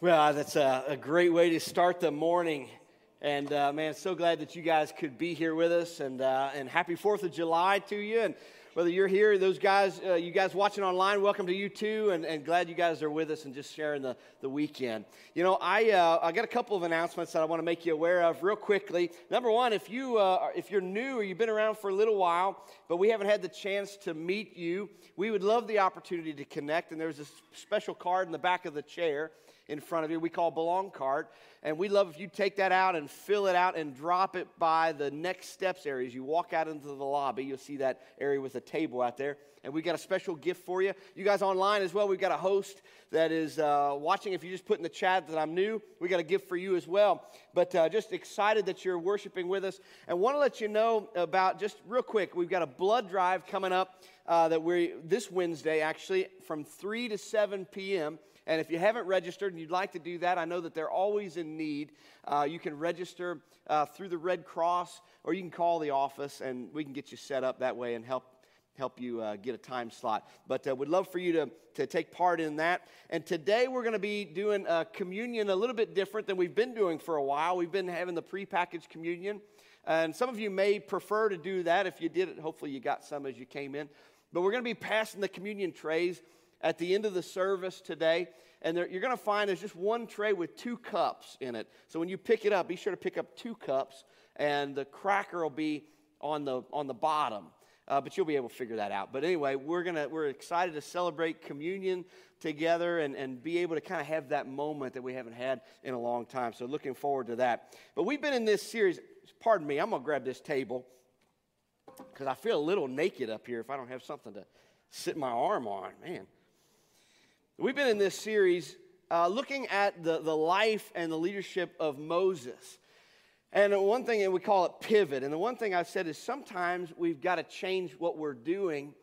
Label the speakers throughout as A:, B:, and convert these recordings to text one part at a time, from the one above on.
A: Well, that's a, a great way to start the morning. And uh, man, so glad that you guys could be here with us. And, uh, and happy 4th of July to you. And whether you're here, those guys, uh, you guys watching online, welcome to you too. And, and glad you guys are with us and just sharing the, the weekend. You know, I, uh, I got a couple of announcements that I want to make you aware of real quickly. Number one, if, you, uh, if you're new or you've been around for a little while, but we haven't had the chance to meet you, we would love the opportunity to connect. And there's a special card in the back of the chair in front of you. We call belong card and we'd love if you take that out and fill it out and drop it by the next steps area. As you walk out into the lobby you'll see that area with a table out there and we got a special gift for you. You guys online as well we've got a host that is uh, watching. If you just put in the chat that i'm new we got a gift for you as well. But uh, just excited that you're worshiping with us. And want to let you know about just real quick we've got a blood drive coming up uh, that we're this wednesday actually from 3 to 7 p.m and if you haven't registered and you'd like to do that, I know that they're always in need. Uh, you can register uh, through the Red Cross or you can call the office and we can get you set up that way and help help you uh, get a time slot. But uh, would love for you to, to take part in that. And today we're going to be doing a communion a little bit different than we've been doing for a while. We've been having the prepackaged communion. And some of you may prefer to do that. If you did it, hopefully you got some as you came in. But we're going to be passing the communion trays at the end of the service today. And there, you're going to find there's just one tray with two cups in it. So when you pick it up, be sure to pick up two cups, and the cracker will be on the, on the bottom. Uh, but you'll be able to figure that out. But anyway, we're gonna we're excited to celebrate communion together and, and be able to kind of have that moment that we haven't had in a long time. So looking forward to that. But we've been in this series. Pardon me, I'm gonna grab this table because I feel a little naked up here if I don't have something to sit my arm on. Man. We've been in this series uh, looking at the, the life and the leadership of Moses. And one thing, and we call it pivot. And the one thing I've said is sometimes we've got to change what we're doing,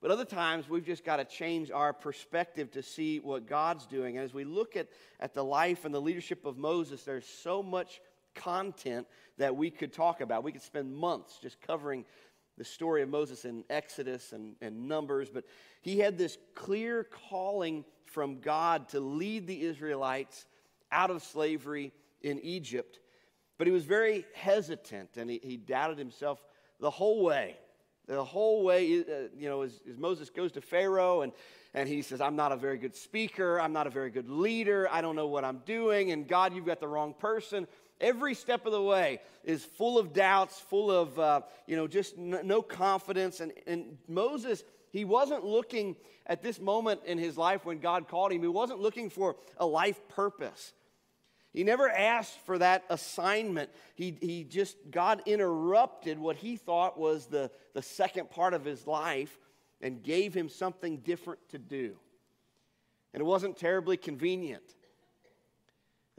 A: but other times we've just got to change our perspective to see what God's doing. And as we look at, at the life and the leadership of Moses, there's so much content that we could talk about. We could spend months just covering the story of Moses in Exodus and, and Numbers, but he had this clear calling from God to lead the Israelites out of slavery in Egypt. But he was very hesitant and he, he doubted himself the whole way. The whole way, uh, you know, as, as Moses goes to Pharaoh and, and he says, I'm not a very good speaker. I'm not a very good leader. I don't know what I'm doing. And God, you've got the wrong person. Every step of the way is full of doubts, full of, uh, you know, just n- no confidence. And, and Moses he wasn't looking at this moment in his life when God called him, he wasn't looking for a life purpose. He never asked for that assignment. He, he just, God interrupted what he thought was the, the second part of his life and gave him something different to do. And it wasn't terribly convenient.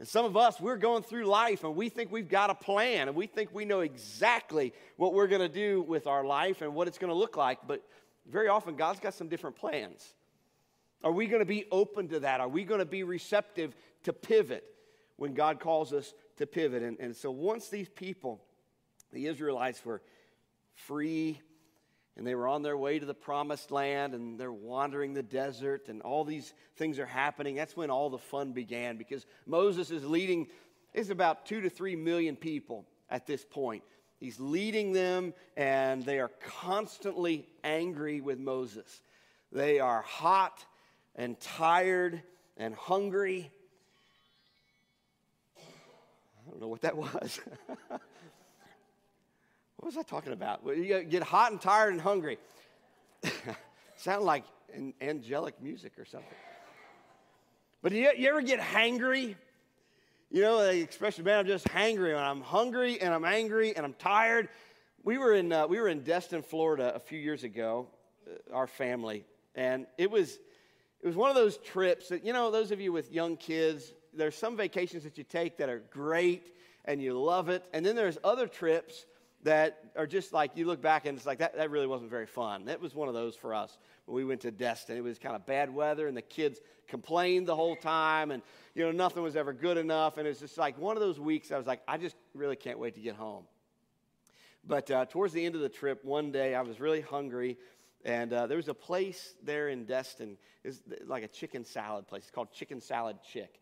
A: And some of us, we're going through life and we think we've got a plan and we think we know exactly what we're going to do with our life and what it's going to look like. But very often God's got some different plans. Are we going to be open to that? Are we going to be receptive to pivot when God calls us to pivot? And, and so once these people, the Israelites, were free and they were on their way to the promised land and they're wandering the desert and all these things are happening, that's when all the fun began because Moses is leading, it's about two to three million people at this point. He's leading them, and they are constantly angry with Moses. They are hot and tired and hungry. I don't know what that was. what was I talking about? Well, you get hot and tired and hungry. Sound like an angelic music or something. But you, you ever get hangry? You know, the expression, man, I'm just hangry. And I'm hungry and I'm angry and I'm tired. We were in, uh, we were in Destin, Florida a few years ago, uh, our family. And it was, it was one of those trips that, you know, those of you with young kids, there's some vacations that you take that are great and you love it. And then there's other trips that are just like you look back and it's like that, that really wasn't very fun. That was one of those for us when we went to Destin. It was kind of bad weather and the kids complained the whole time and you know nothing was ever good enough and it's just like one of those weeks I was like I just really can't wait to get home. But uh, towards the end of the trip, one day I was really hungry and uh, there was a place there in Destin. It's like a chicken salad place. It's called Chicken Salad Chick.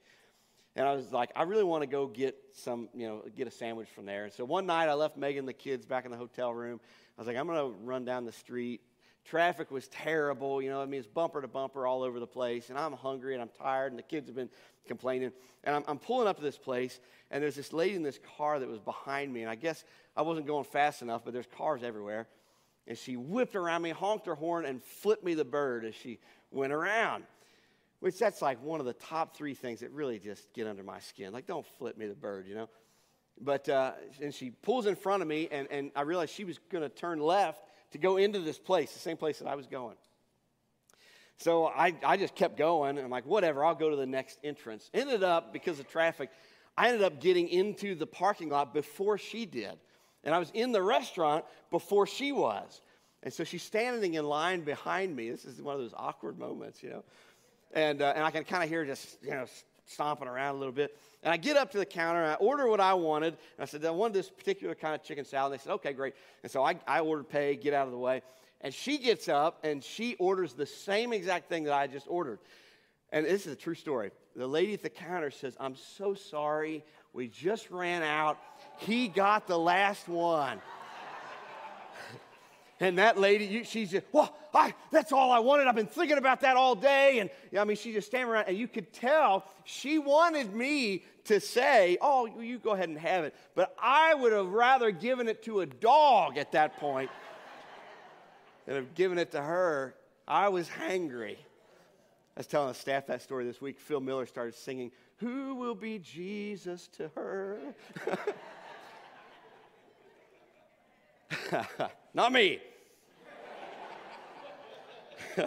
A: And I was like, I really want to go get some, you know, get a sandwich from there. So one night I left Megan and the kids back in the hotel room. I was like, I'm going to run down the street. Traffic was terrible. You know, I mean, it's bumper to bumper all over the place. And I'm hungry and I'm tired, and the kids have been complaining. And I'm, I'm pulling up to this place, and there's this lady in this car that was behind me. And I guess I wasn't going fast enough, but there's cars everywhere. And she whipped around me, honked her horn, and flipped me the bird as she went around. Which that's like one of the top three things that really just get under my skin. Like, don't flip me the bird, you know? But, uh, and she pulls in front of me, and, and I realized she was going to turn left to go into this place, the same place that I was going. So I, I just kept going. And I'm like, whatever, I'll go to the next entrance. Ended up, because of traffic, I ended up getting into the parking lot before she did. And I was in the restaurant before she was. And so she's standing in line behind me. This is one of those awkward moments, you know. And, uh, and I can kind of hear just, you know, stomping around a little bit. And I get up to the counter and I order what I wanted. And I said, I wanted this particular kind of chicken salad. And they said, okay, great. And so I, I ordered pay, get out of the way. And she gets up and she orders the same exact thing that I just ordered. And this is a true story. The lady at the counter says, I'm so sorry. We just ran out. He got the last one. And that lady, you, she's just, well, I, that's all I wanted. I've been thinking about that all day. And I mean, she just standing around, and you could tell she wanted me to say, oh, you go ahead and have it. But I would have rather given it to a dog at that point than have given it to her. I was hangry. I was telling the staff that story this week. Phil Miller started singing, Who will be Jesus to her? Not me.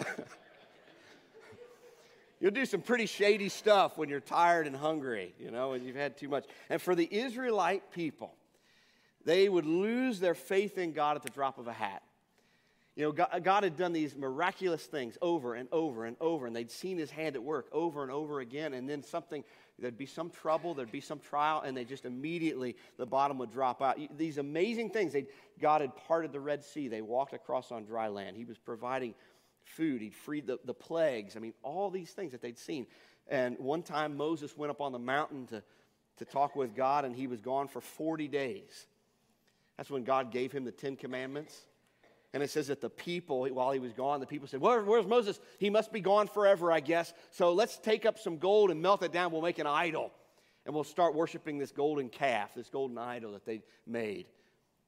A: You'll do some pretty shady stuff when you're tired and hungry, you know, and you've had too much. And for the Israelite people, they would lose their faith in God at the drop of a hat. You know, God, God, had done these miraculous things over and over and over, and they'd seen his hand at work over and over again, and then something there'd be some trouble, there'd be some trial, and they just immediately, the bottom would drop out. These amazing things. God had parted the Red Sea. They walked across on dry land. He was providing food. He'd freed the, the plagues. I mean, all these things that they'd seen. And one time Moses went up on the mountain to, to talk with God, and he was gone for 40 days. That's when God gave him the Ten Commandments. And it says that the people, while he was gone, the people said, Where, Where's Moses? He must be gone forever, I guess. So let's take up some gold and melt it down. We'll make an idol. And we'll start worshiping this golden calf, this golden idol that they made.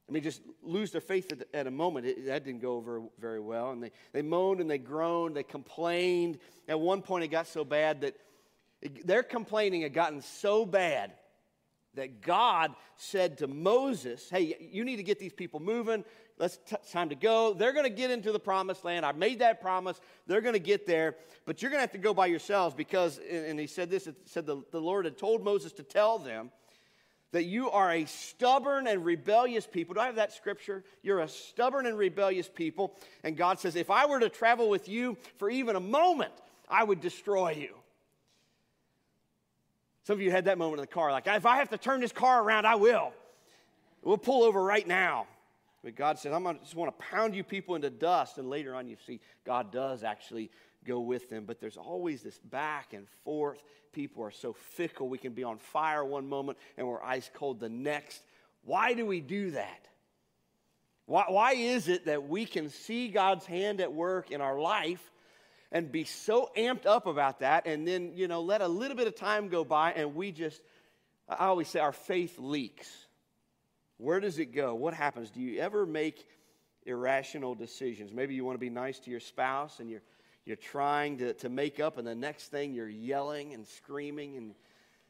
A: I mean, just lose their faith at, at a moment. It, that didn't go over very well. And they, they moaned and they groaned, they complained. At one point, it got so bad that it, their complaining had gotten so bad that God said to Moses, Hey, you need to get these people moving. Let's t- it's time to go. They're going to get into the promised land. I made that promise. They're going to get there, but you're going to have to go by yourselves because, and he said this, it said the, the Lord had told Moses to tell them that you are a stubborn and rebellious people. Do I have that scripture? You're a stubborn and rebellious people. And God says, if I were to travel with you for even a moment, I would destroy you. Some of you had that moment in the car, like, if I have to turn this car around, I will. We'll pull over right now. But God said, I'm just want to pound you people into dust. And later on, you see, God does actually go with them. But there's always this back and forth. People are so fickle. We can be on fire one moment and we're ice cold the next. Why do we do that? Why, why is it that we can see God's hand at work in our life and be so amped up about that and then, you know, let a little bit of time go by and we just, I always say, our faith leaks where does it go? What happens? Do you ever make irrational decisions? Maybe you want to be nice to your spouse and you're, you're trying to, to make up, and the next thing you're yelling and screaming. And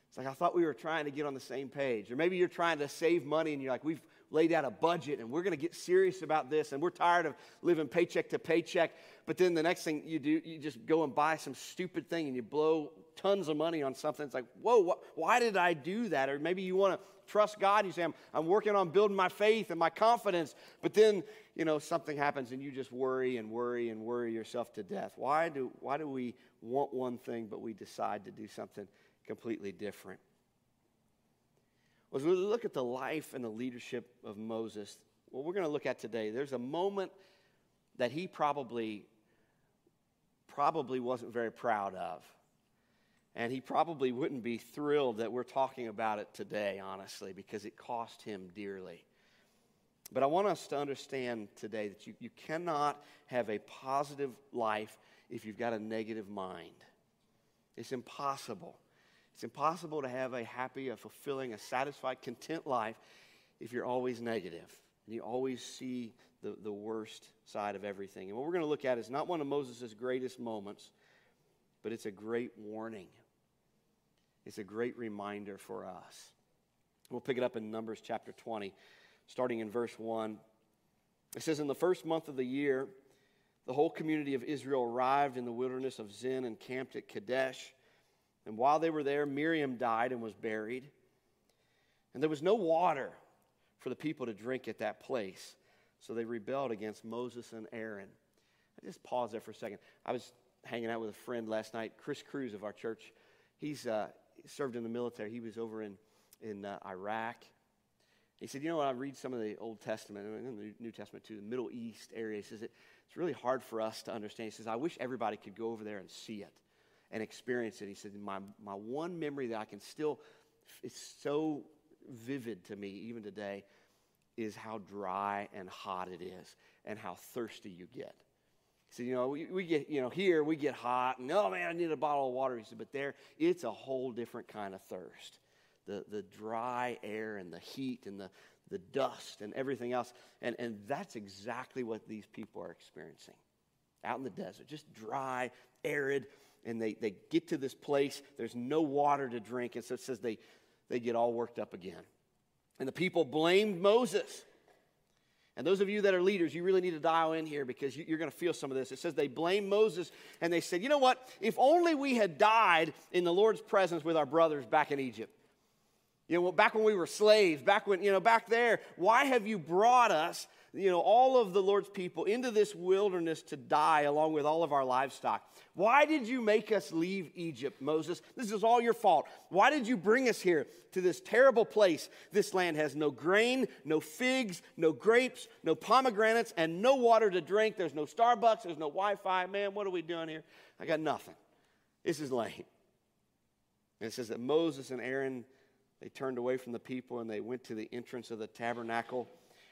A: it's like, I thought we were trying to get on the same page. Or maybe you're trying to save money and you're like, we've laid out a budget and we're going to get serious about this and we're tired of living paycheck to paycheck. But then the next thing you do, you just go and buy some stupid thing and you blow tons of money on something. It's like, whoa, wh- why did I do that? Or maybe you want to trust God. You say, I'm, I'm working on building my faith and my confidence. But then, you know, something happens and you just worry and worry and worry yourself to death. Why do, why do we want one thing, but we decide to do something completely different? Well, as we look at the life and the leadership of Moses, what we're going to look at today, there's a moment that he probably probably wasn't very proud of. And he probably wouldn't be thrilled that we're talking about it today, honestly, because it cost him dearly. But I want us to understand today that you, you cannot have a positive life if you've got a negative mind. It's impossible. It's impossible to have a happy, a fulfilling, a satisfied, content life if you're always negative and you always see the, the worst side of everything. And what we're going to look at is not one of Moses' greatest moments, but it's a great warning. It's a great reminder for us. We'll pick it up in Numbers chapter 20, starting in verse 1. It says, In the first month of the year, the whole community of Israel arrived in the wilderness of Zin and camped at Kadesh. And while they were there, Miriam died and was buried. And there was no water for the people to drink at that place. So they rebelled against Moses and Aaron. I just pause there for a second. I was hanging out with a friend last night, Chris Cruz of our church. He's uh, served in the military. He was over in, in uh, Iraq. He said, You know what? I read some of the Old Testament and the New Testament too, the Middle East area. He says, it, It's really hard for us to understand. He says, I wish everybody could go over there and see it and experience it. He said, My, my one memory that I can still, it's so vivid to me even today, is how dry and hot it is and how thirsty you get. So, you know, we, we, get, you know, here we get hot and, oh man, I need a bottle of water. He said, but there, it's a whole different kind of thirst. The, the dry air and the heat and the, the dust and everything else. And, and that's exactly what these people are experiencing out in the desert, just dry, arid. And they, they get to this place, there's no water to drink. And so it says they, they get all worked up again. And the people blamed Moses. And those of you that are leaders, you really need to dial in here because you're going to feel some of this. It says they blamed Moses and they said, you know what? If only we had died in the Lord's presence with our brothers back in Egypt. You know, back when we were slaves, back when, you know, back there, why have you brought us you know, all of the Lord's people into this wilderness to die along with all of our livestock. Why did you make us leave Egypt, Moses? This is all your fault. Why did you bring us here to this terrible place? This land has no grain, no figs, no grapes, no pomegranates, and no water to drink. There's no Starbucks, there's no Wi Fi. Man, what are we doing here? I got nothing. This is lame. And it says that Moses and Aaron, they turned away from the people and they went to the entrance of the tabernacle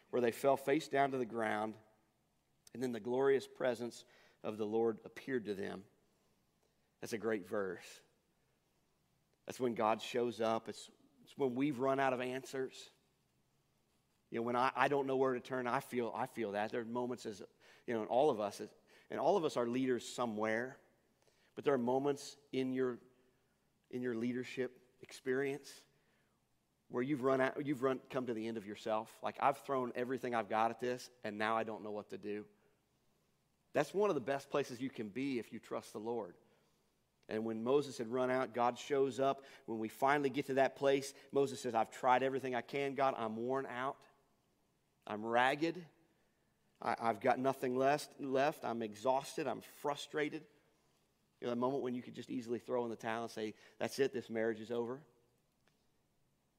A: where they fell face down to the ground, and then the glorious presence of the Lord appeared to them. That's a great verse. That's when God shows up. It's, it's when we've run out of answers. You know, when I, I don't know where to turn, I feel, I feel that. There are moments as, you know, all of us, and all of us are leaders somewhere, but there are moments in your, in your leadership experience where you've run out, you've run, come to the end of yourself. Like I've thrown everything I've got at this, and now I don't know what to do. That's one of the best places you can be if you trust the Lord. And when Moses had run out, God shows up. When we finally get to that place, Moses says, I've tried everything I can, God. I'm worn out. I'm ragged. I, have got nothing left, left. I'm exhausted. I'm frustrated. You know, the moment when you could just easily throw in the towel and say, That's it, this marriage is over.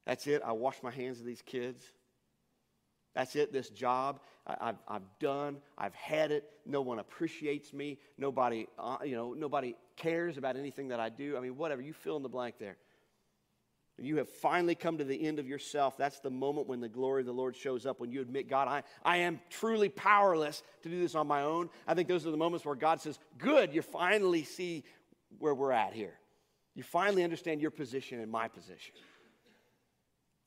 A: That's it. I wash my hands of these kids. That's it. This job I, have I've done. I've had it. No one appreciates me. Nobody, uh, you know, nobody cares about anything that I do. I mean, whatever. You fill in the blank there. you have finally come to the end of yourself. That's the moment when the glory of the Lord shows up, when you admit, God, I, I am truly powerless to do this on my own. I think those are the moments where God says, Good, you finally see where we're at here. You finally understand your position and my position.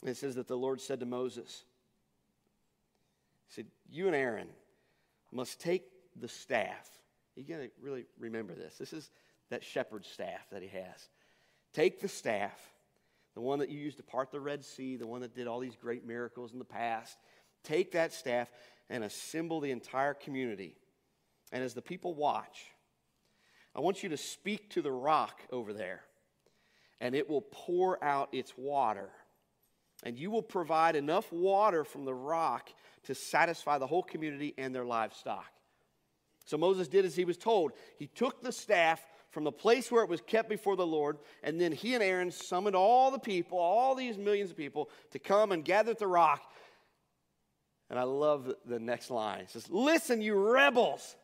A: And it says that the Lord said to Moses, He said, You and Aaron must take the staff. You got to really remember this. This is that shepherd's staff that he has. Take the staff, the one that you used to part the Red Sea, the one that did all these great miracles in the past. Take that staff and assemble the entire community. And as the people watch, I want you to speak to the rock over there, and it will pour out its water and you will provide enough water from the rock to satisfy the whole community and their livestock. So Moses did as he was told. He took the staff from the place where it was kept before the Lord, and then he and Aaron summoned all the people, all these millions of people, to come and gather at the rock. And I love the next line. It says, Listen, you rebels.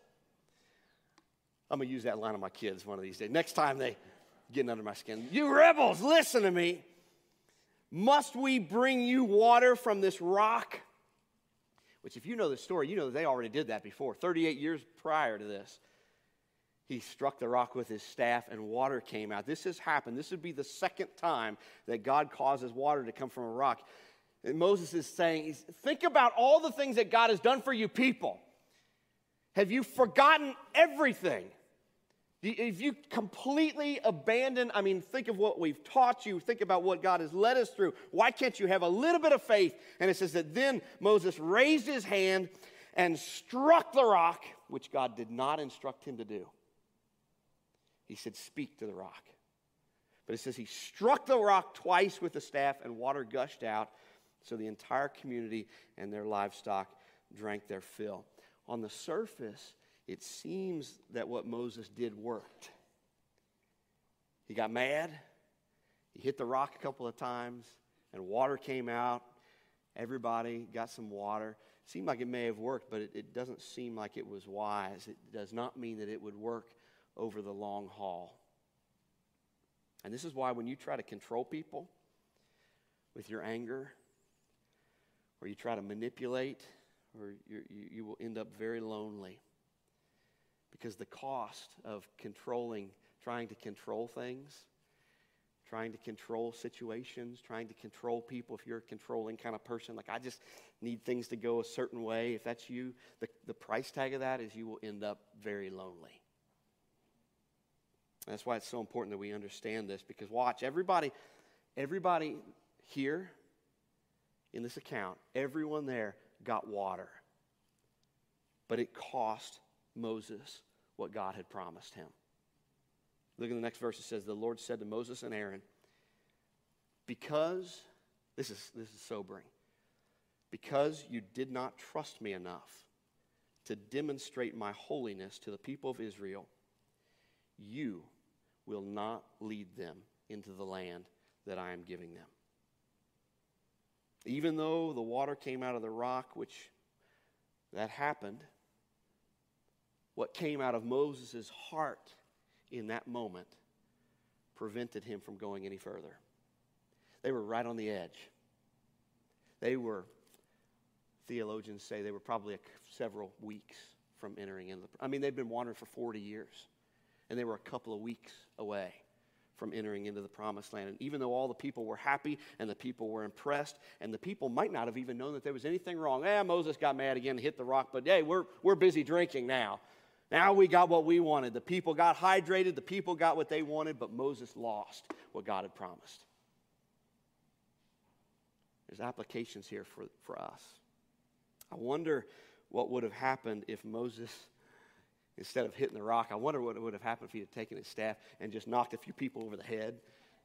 A: I'm going to use that line on my kids one of these days. Next time they getting under my skin. You rebels, listen to me. Must we bring you water from this rock? Which, if you know the story, you know they already did that before, 38 years prior to this. He struck the rock with his staff and water came out. This has happened. This would be the second time that God causes water to come from a rock. And Moses is saying, Think about all the things that God has done for you people. Have you forgotten everything? If you completely abandon, I mean, think of what we've taught you, think about what God has led us through. Why can't you have a little bit of faith? And it says that then Moses raised his hand and struck the rock, which God did not instruct him to do. He said, Speak to the rock. But it says he struck the rock twice with the staff, and water gushed out. So the entire community and their livestock drank their fill. On the surface, it seems that what Moses did worked. He got mad, he hit the rock a couple of times, and water came out. Everybody got some water. It seemed like it may have worked, but it, it doesn't seem like it was wise. It does not mean that it would work over the long haul. And this is why when you try to control people with your anger, or you try to manipulate, or you, you will end up very lonely. Because the cost of controlling, trying to control things, trying to control situations, trying to control people, if you're a controlling kind of person, like I just need things to go a certain way, if that's you, the, the price tag of that is you will end up very lonely. That's why it's so important that we understand this because watch, everybody, everybody here in this account, everyone there got water. But it cost Moses what God had promised him. Look at the next verse. It says, The Lord said to Moses and Aaron, Because, this is, this is sobering, because you did not trust me enough to demonstrate my holiness to the people of Israel, you will not lead them into the land that I am giving them. Even though the water came out of the rock, which that happened, what came out of Moses' heart in that moment prevented him from going any further. They were right on the edge. They were, theologians say, they were probably several weeks from entering into the. I mean, they'd been wandering for 40 years, and they were a couple of weeks away from entering into the promised land. And even though all the people were happy and the people were impressed, and the people might not have even known that there was anything wrong. Eh, Moses got mad again, hit the rock, but hey, we're, we're busy drinking now. Now we got what we wanted. The people got hydrated, the people got what they wanted, but Moses lost what God had promised. There's applications here for, for us. I wonder what would have happened if Moses instead of hitting the rock. I wonder what would have happened if he had taken his staff and just knocked a few people over the head.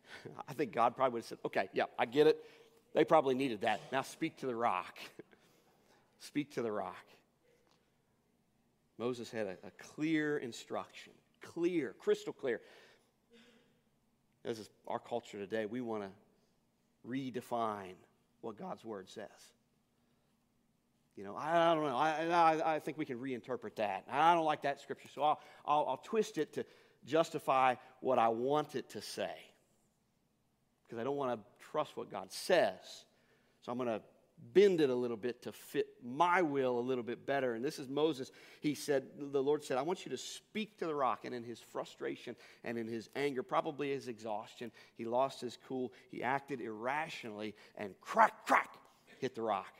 A: I think God probably would have said, okay, yeah, I get it. They probably needed that. Now speak to the rock. speak to the rock. Moses had a, a, clear instruction, clear, crystal clear. This is our culture today. We want to redefine what God's word says. You know, I, I don't know. I, I, I, think we can reinterpret that. I don't like that scripture, so I'll, I'll, I'll twist it to justify what I want it to say. Because I don't want to trust what God says. So I'm going to bend it a little bit to fit my will a little bit better. And this is Moses. He said, The Lord said, I want you to speak to the rock. And in his frustration and in his anger, probably his exhaustion, he lost his cool. He acted irrationally and crack, crack, hit the rock.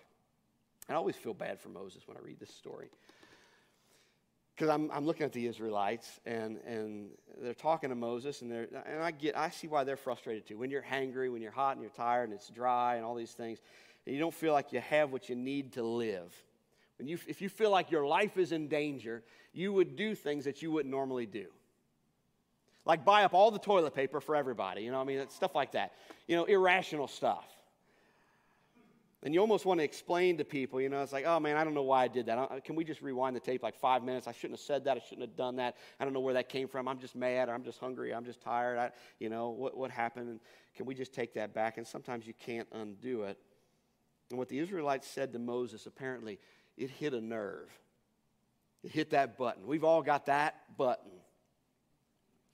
A: I always feel bad for Moses when I read this story. Because I'm, I'm looking at the Israelites and, and they're talking to Moses, and, they're, and I, get, I see why they're frustrated too. When you're hangry, when you're hot and you're tired and it's dry and all these things, and you don't feel like you have what you need to live. When you, if you feel like your life is in danger, you would do things that you wouldn't normally do. Like buy up all the toilet paper for everybody, you know, I mean, stuff like that. You know, irrational stuff. And you almost want to explain to people, you know, it's like, oh man, I don't know why I did that. Can we just rewind the tape like five minutes? I shouldn't have said that. I shouldn't have done that. I don't know where that came from. I'm just mad or I'm just hungry. I'm just tired. I, you know, what, what happened? Can we just take that back? And sometimes you can't undo it. And what the Israelites said to Moses, apparently, it hit a nerve. It hit that button. We've all got that button.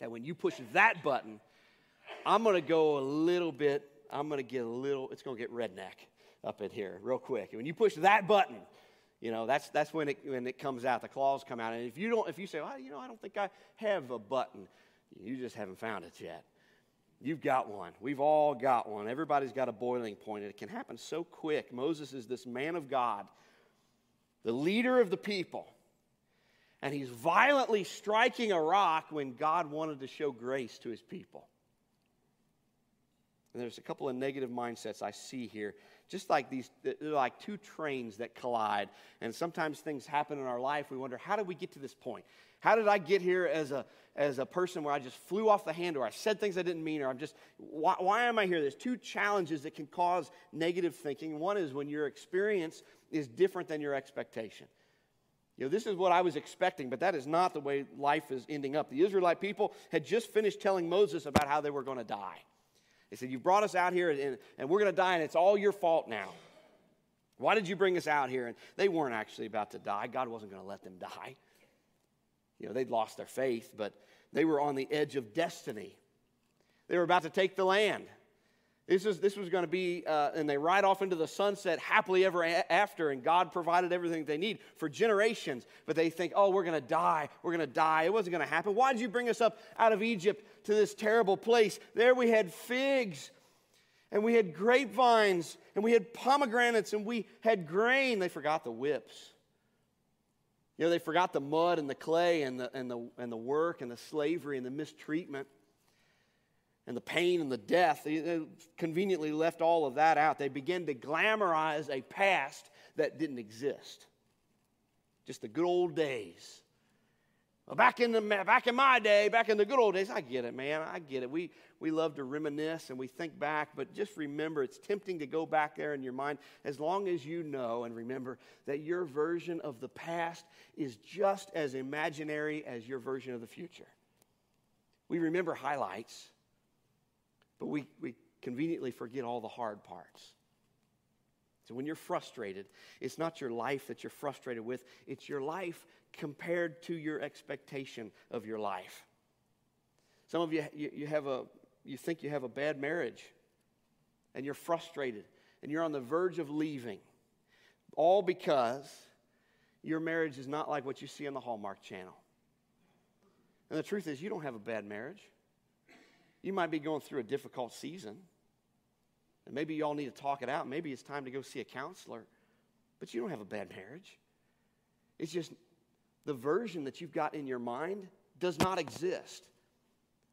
A: That when you push that button, I'm going to go a little bit, I'm going to get a little, it's going to get redneck up in here real quick. And when you push that button, you know, that's, that's when, it, when it comes out, the claws come out. And if you don't, if you say, well, you know, I don't think I have a button, you just haven't found it yet. You've got one. We've all got one. Everybody's got a boiling point, and it can happen so quick. Moses is this man of God, the leader of the people, and he's violently striking a rock when God wanted to show grace to his people. And there's a couple of negative mindsets I see here. Just like these, they're like two trains that collide. And sometimes things happen in our life. We wonder, how did we get to this point? How did I get here as a, as a person where I just flew off the handle, or I said things I didn't mean, or I'm just, why, why am I here? There's two challenges that can cause negative thinking. One is when your experience is different than your expectation. You know, this is what I was expecting, but that is not the way life is ending up. The Israelite people had just finished telling Moses about how they were going to die. They said, You brought us out here and, and we're going to die, and it's all your fault now. Why did you bring us out here? And they weren't actually about to die. God wasn't going to let them die. You know, they'd lost their faith, but they were on the edge of destiny. They were about to take the land. This, is, this was going to be, uh, and they ride off into the sunset happily ever a- after, and God provided everything they need for generations. But they think, oh, we're going to die. We're going to die. It wasn't going to happen. Why did you bring us up out of Egypt to this terrible place? There we had figs, and we had grapevines, and we had pomegranates, and we had grain. They forgot the whips. You know, they forgot the mud and the clay and the, and the, and the work and the slavery and the mistreatment and the pain and the death. They conveniently left all of that out. They began to glamorize a past that didn't exist. Just the good old days. Back in the back in my day, back in the good old days, I get it, man. I get it. We we love to reminisce and we think back, but just remember it's tempting to go back there in your mind as long as you know and remember that your version of the past is just as imaginary as your version of the future. We remember highlights, but we, we conveniently forget all the hard parts. So when you're frustrated, it's not your life that you're frustrated with, it's your life compared to your expectation of your life. Some of you, you, you, have a, you think you have a bad marriage and you're frustrated and you're on the verge of leaving, all because your marriage is not like what you see on the Hallmark channel. And the truth is, you don't have a bad marriage. You might be going through a difficult season. And maybe you all need to talk it out. Maybe it's time to go see a counselor. But you don't have a bad marriage. It's just the version that you've got in your mind does not exist.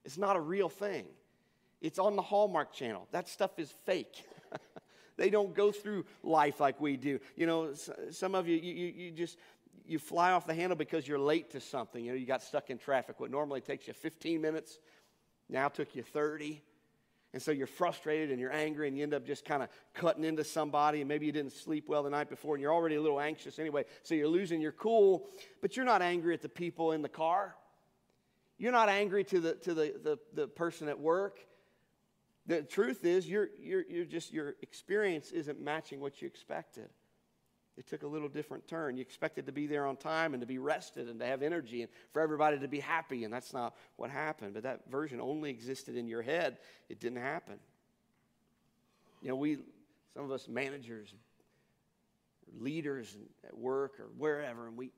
A: It's not a real thing. It's on the Hallmark channel. That stuff is fake. they don't go through life like we do. You know, some of you, you, you just, you fly off the handle because you're late to something. You know, you got stuck in traffic. What normally takes you 15 minutes now took you 30. And so you're frustrated and you're angry and you end up just kind of cutting into somebody and maybe you didn't sleep well the night before and you're already a little anxious anyway. So you're losing your cool, but you're not angry at the people in the car. You're not angry to the, to the, the, the person at work. The truth is, you're, you're, you're just, your experience isn't matching what you expected. It took a little different turn. You expected to be there on time and to be rested and to have energy and for everybody to be happy, and that's not what happened. But that version only existed in your head, it didn't happen. You know, we, some of us managers, leaders at work or wherever, and we,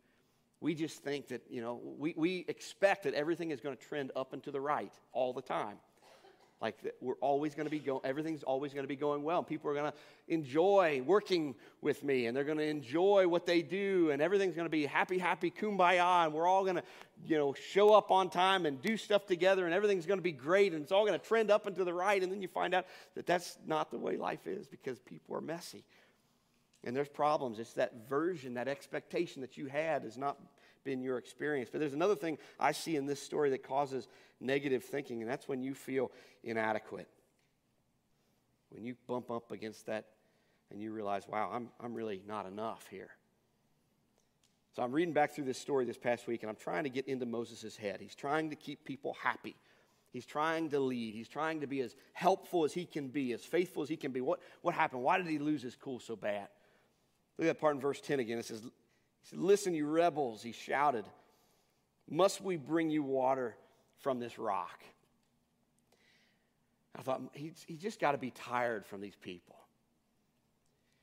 A: we just think that, you know, we, we expect that everything is going to trend up and to the right all the time. Like we're always going to be going, everything's always going to be going well. People are going to enjoy working with me and they're going to enjoy what they do and everything's going to be happy, happy, kumbaya. And we're all going to, you know, show up on time and do stuff together and everything's going to be great and it's all going to trend up and to the right. And then you find out that that's not the way life is because people are messy and there's problems. It's that version, that expectation that you had is not been your experience. But there's another thing I see in this story that causes negative thinking, and that's when you feel inadequate. When you bump up against that and you realize, wow, I'm, I'm really not enough here. So I'm reading back through this story this past week, and I'm trying to get into Moses' head. He's trying to keep people happy. He's trying to lead. He's trying to be as helpful as he can be, as faithful as he can be. What, what happened? Why did he lose his cool so bad? Look at that part in verse 10 again. It says, he said, Listen, you rebels, he shouted. Must we bring you water from this rock? I thought, he's, he's just got to be tired from these people.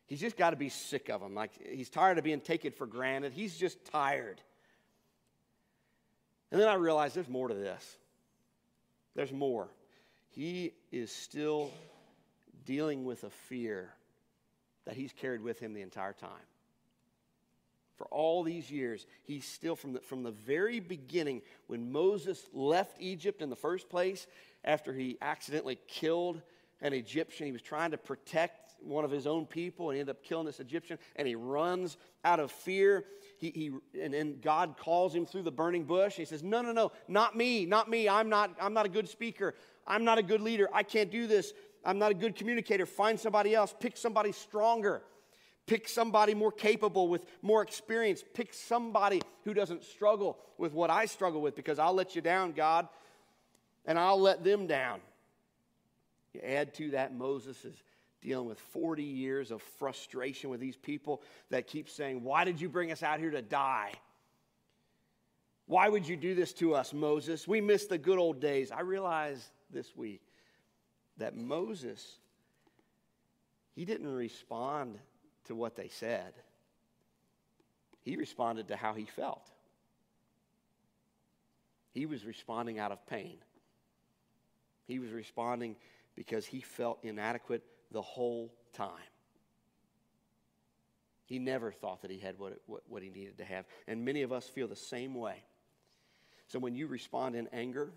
A: He's just got to be sick of them. Like, he's tired of being taken for granted. He's just tired. And then I realized there's more to this. There's more. He is still dealing with a fear that he's carried with him the entire time. For all these years, he's still, from the, from the very beginning, when Moses left Egypt in the first place, after he accidentally killed an Egyptian, he was trying to protect one of his own people and he ended up killing this Egyptian, and he runs out of fear. He, he, and then God calls him through the burning bush. He says, No, no, no, not me, not me. I'm not, I'm not a good speaker. I'm not a good leader. I can't do this. I'm not a good communicator. Find somebody else. Pick somebody stronger. Pick somebody more capable with more experience. Pick somebody who doesn't struggle with what I struggle with because I'll let you down, God, and I'll let them down. You add to that, Moses is dealing with 40 years of frustration with these people that keep saying, Why did you bring us out here to die? Why would you do this to us, Moses? We miss the good old days. I realized this week that Moses, he didn't respond to what they said, he responded to how he felt. He was responding out of pain. He was responding because he felt inadequate the whole time. He never thought that he had what, what, what, he needed to have. And many of us feel the same way. So when you respond in anger,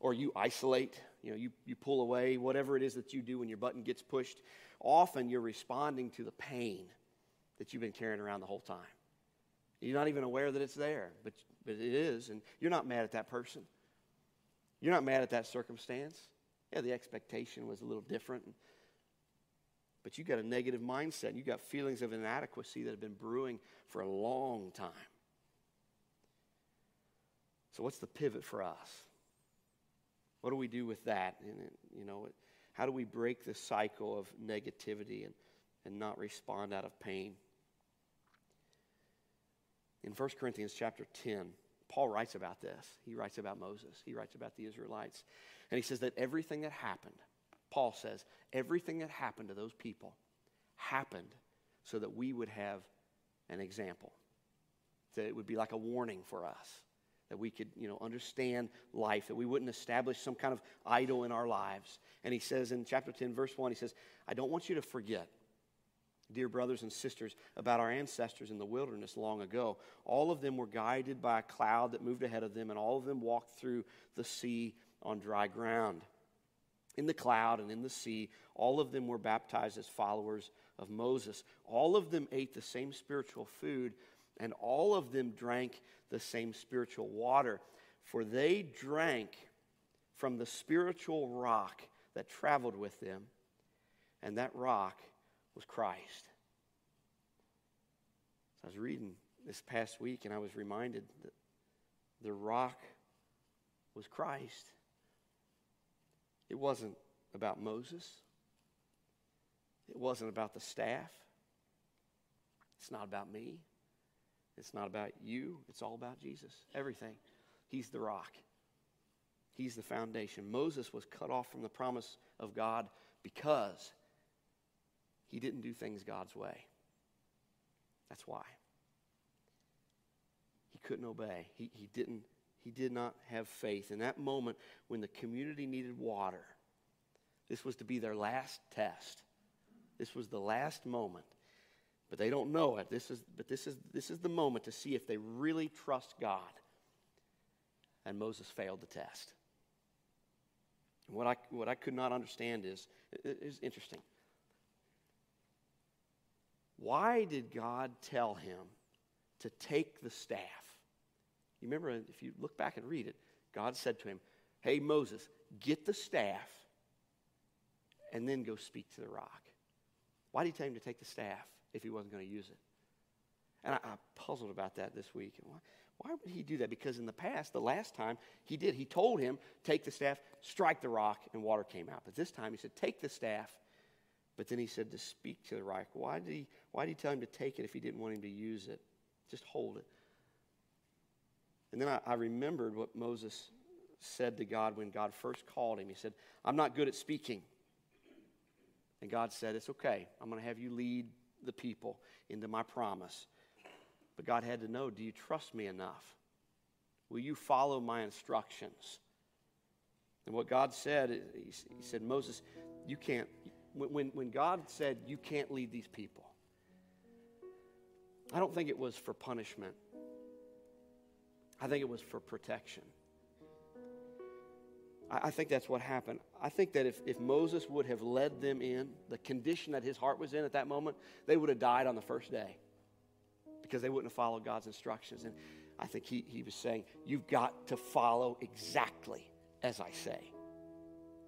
A: or you isolate, you know, you, you pull away, whatever it is that you do when your button gets pushed, often you're responding to the pain that you've been carrying around the whole time. You're not even aware that it's there, but, but it is, and you're not mad at that person. You're not mad at that circumstance. Yeah, the expectation was a little different, but you got a negative mindset. You got feelings of inadequacy that have been brewing for a long time. So, what's the pivot for us? What do we do with that? And, you know, how do we break the cycle of negativity and, and not respond out of pain? In 1 Corinthians chapter 10, Paul writes about this. He writes about Moses. He writes about the Israelites. And he says that everything that happened, Paul says, everything that happened to those people happened so that we would have an example. That it would be like a warning for us that we could, you know, understand life, that we wouldn't establish some kind of idol in our lives. And he says in chapter 10, verse 1, he says, I don't want you to forget, dear brothers and sisters, about our ancestors in the wilderness long ago. All of them were guided by a cloud that moved ahead of them, and all of them walked through the sea on dry ground. In the cloud and in the sea, all of them were baptized as followers of Moses. All of them ate the same spiritual food, and all of them drank the same spiritual water, for they drank from the spiritual rock that traveled with them, and that rock was Christ. So I was reading this past week, and I was reminded that the rock was Christ. It wasn't about Moses. It wasn't about the staff. It's not about me. It's not about you, it's all about Jesus. Everything. He's the rock, He's the foundation. Moses was cut off from the promise of God because he didn't do things God's way. That's why. He couldn't obey. He, he, didn't, he did not have faith. In that moment, when the community needed water, this was to be their last test. This was the last moment but they don't know it. This is, but this is, this is the moment to see if they really trust God. And Moses failed the test. What I, what I could not understand is, is interesting. Why did God tell him to take the staff? You remember, if you look back and read it, God said to him, Hey, Moses, get the staff and then go speak to the rock. Why did he tell him to take the staff? If he wasn't going to use it. And I, I puzzled about that this week. Why, why would he do that? Because in the past, the last time he did, he told him, take the staff, strike the rock, and water came out. But this time he said, take the staff. But then he said to speak to the rock. Why did he, why did he tell him to take it if he didn't want him to use it? Just hold it. And then I, I remembered what Moses said to God when God first called him, He said, I'm not good at speaking. And God said, It's okay. I'm going to have you lead the people into my promise. But God had to know do you trust me enough? Will you follow my instructions? And what God said, He, said, Moses, you can't. When, when God said, You can't lead these people, I don't think it was for punishment, I think it was for protection. I, think that's what happened. I think that if, if Moses would have led them in, the condition that his heart was in at that moment, they would have died on the first day because they wouldn't have followed God's instructions. And I think he, he was saying, You've got to follow exactly as I say.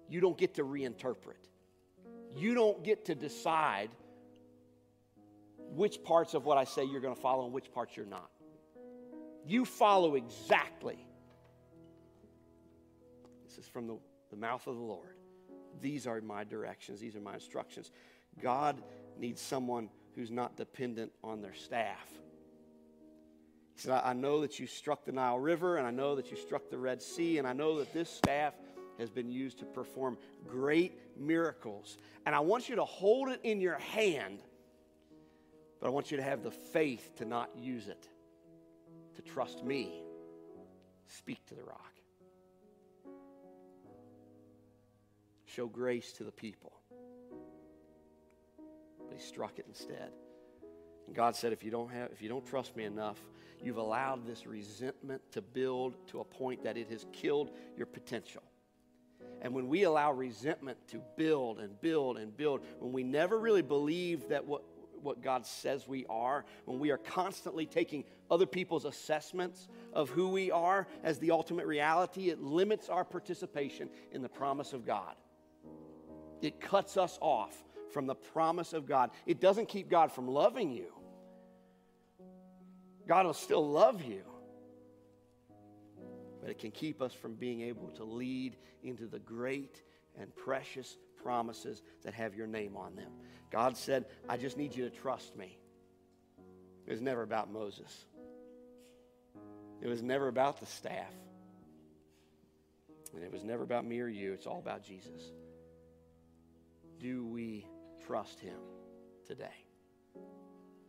A: You don't get to reinterpret, you don't get to decide which parts of what I say you're going to follow and which parts you're not. You follow exactly. This is from the, the mouth of the Lord. These are my directions, these are my instructions. God needs someone who's not dependent on their staff. He said, I know that you struck the Nile River, and I know that you struck the Red Sea, and I know that this staff has been used to perform great miracles. And I want you to hold it in your hand, but I want you to have the faith to not use it, to trust me. Speak to the rock. Show grace to the people. But he struck it instead. And God said, if you don't have, if you don't trust me enough, you've allowed this resentment to build to a point that it has killed your potential. And when we allow resentment to build and build and build, when we never really believe that what, what God says we are, when we are constantly taking other people's assessments of who we are as the ultimate reality, it limits our participation in the promise of God. It cuts us off from the promise of God. It doesn't keep God from loving you. God will still love you but it can keep us from being able to lead into the great and precious promises that have your name on them. God said, I just need you to trust me. It was never about Moses, it was never about the staff, and it was never about me or you. It's all about Jesus. Do we trust him today?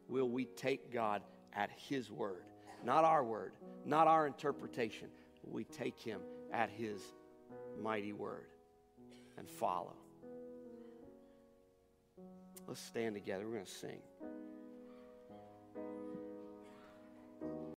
A: Will we take God at his word? Not our word, not our interpretation, we take him at his mighty word and follow. Let's stand together. We're going to sing.